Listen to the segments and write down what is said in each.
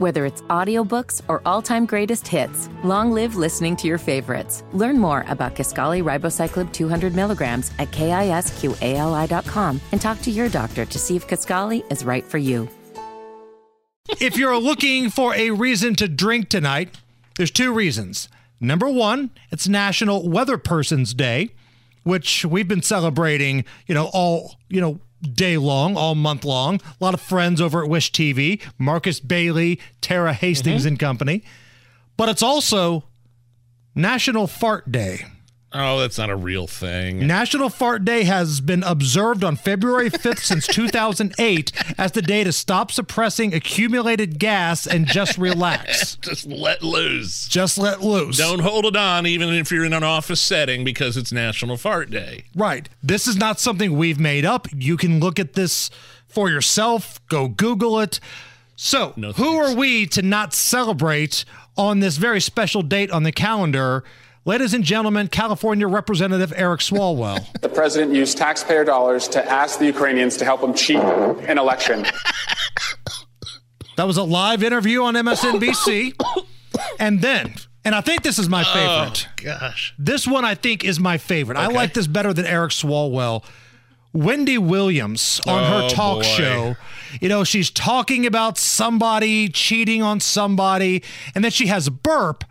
Whether it's audiobooks or all-time greatest hits, long live listening to your favorites. Learn more about Kisqali Ribociclib 200 milligrams at kisqali.com and talk to your doctor to see if Kisqali is right for you. if you're looking for a reason to drink tonight, there's two reasons. Number one, it's National Weather Person's Day, which we've been celebrating, you know, all, you know, day long, all month long. A lot of friends over at Wish TV, Marcus Bailey, Tara Hastings mm-hmm. and company. But it's also National Fart Day. Oh, that's not a real thing. National Fart Day has been observed on February 5th since 2008 as the day to stop suppressing accumulated gas and just relax. Just let loose. Just let loose. Don't hold it on, even if you're in an office setting, because it's National Fart Day. Right. This is not something we've made up. You can look at this for yourself, go Google it. So, No who are we to not celebrate on this very special date on the calendar? Ladies and gentlemen, California Representative Eric Swalwell. The president used taxpayer dollars to ask the Ukrainians to help him cheat an election. That was a live interview on MSNBC. and then, and I think this is my oh, favorite. Oh, Gosh. This one I think is my favorite. I like this better than Eric Swalwell. Wendy Williams on her Oh, talk boy. show. You know, she's talking about somebody cheating on somebody, and then she has a burp,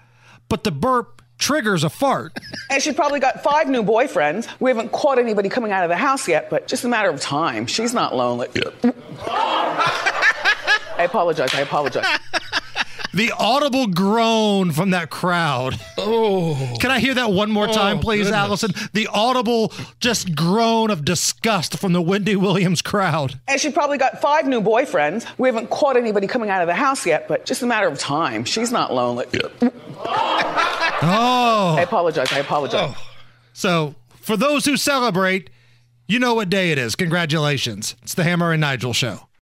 but the burp triggers a fart. And she's probably got five new boyfriends. We haven't caught anybody coming out of the house yet, but just a matter of time. She's not lonely. I apologize. I apologize. The audible groan from that crowd. Oh. Can I hear that one more time, Oh, please, goodness. Allison? The audible just groan of disgust from the Wendy Williams crowd. And she's probably got five new boyfriends. We haven't caught anybody coming out of the house yet, but just a matter of time. She's not lonely. Oh. I apologize. I apologize. Oh. So, for those who celebrate, you know what day it is. Congratulations. It's the Hammer and Nigel show.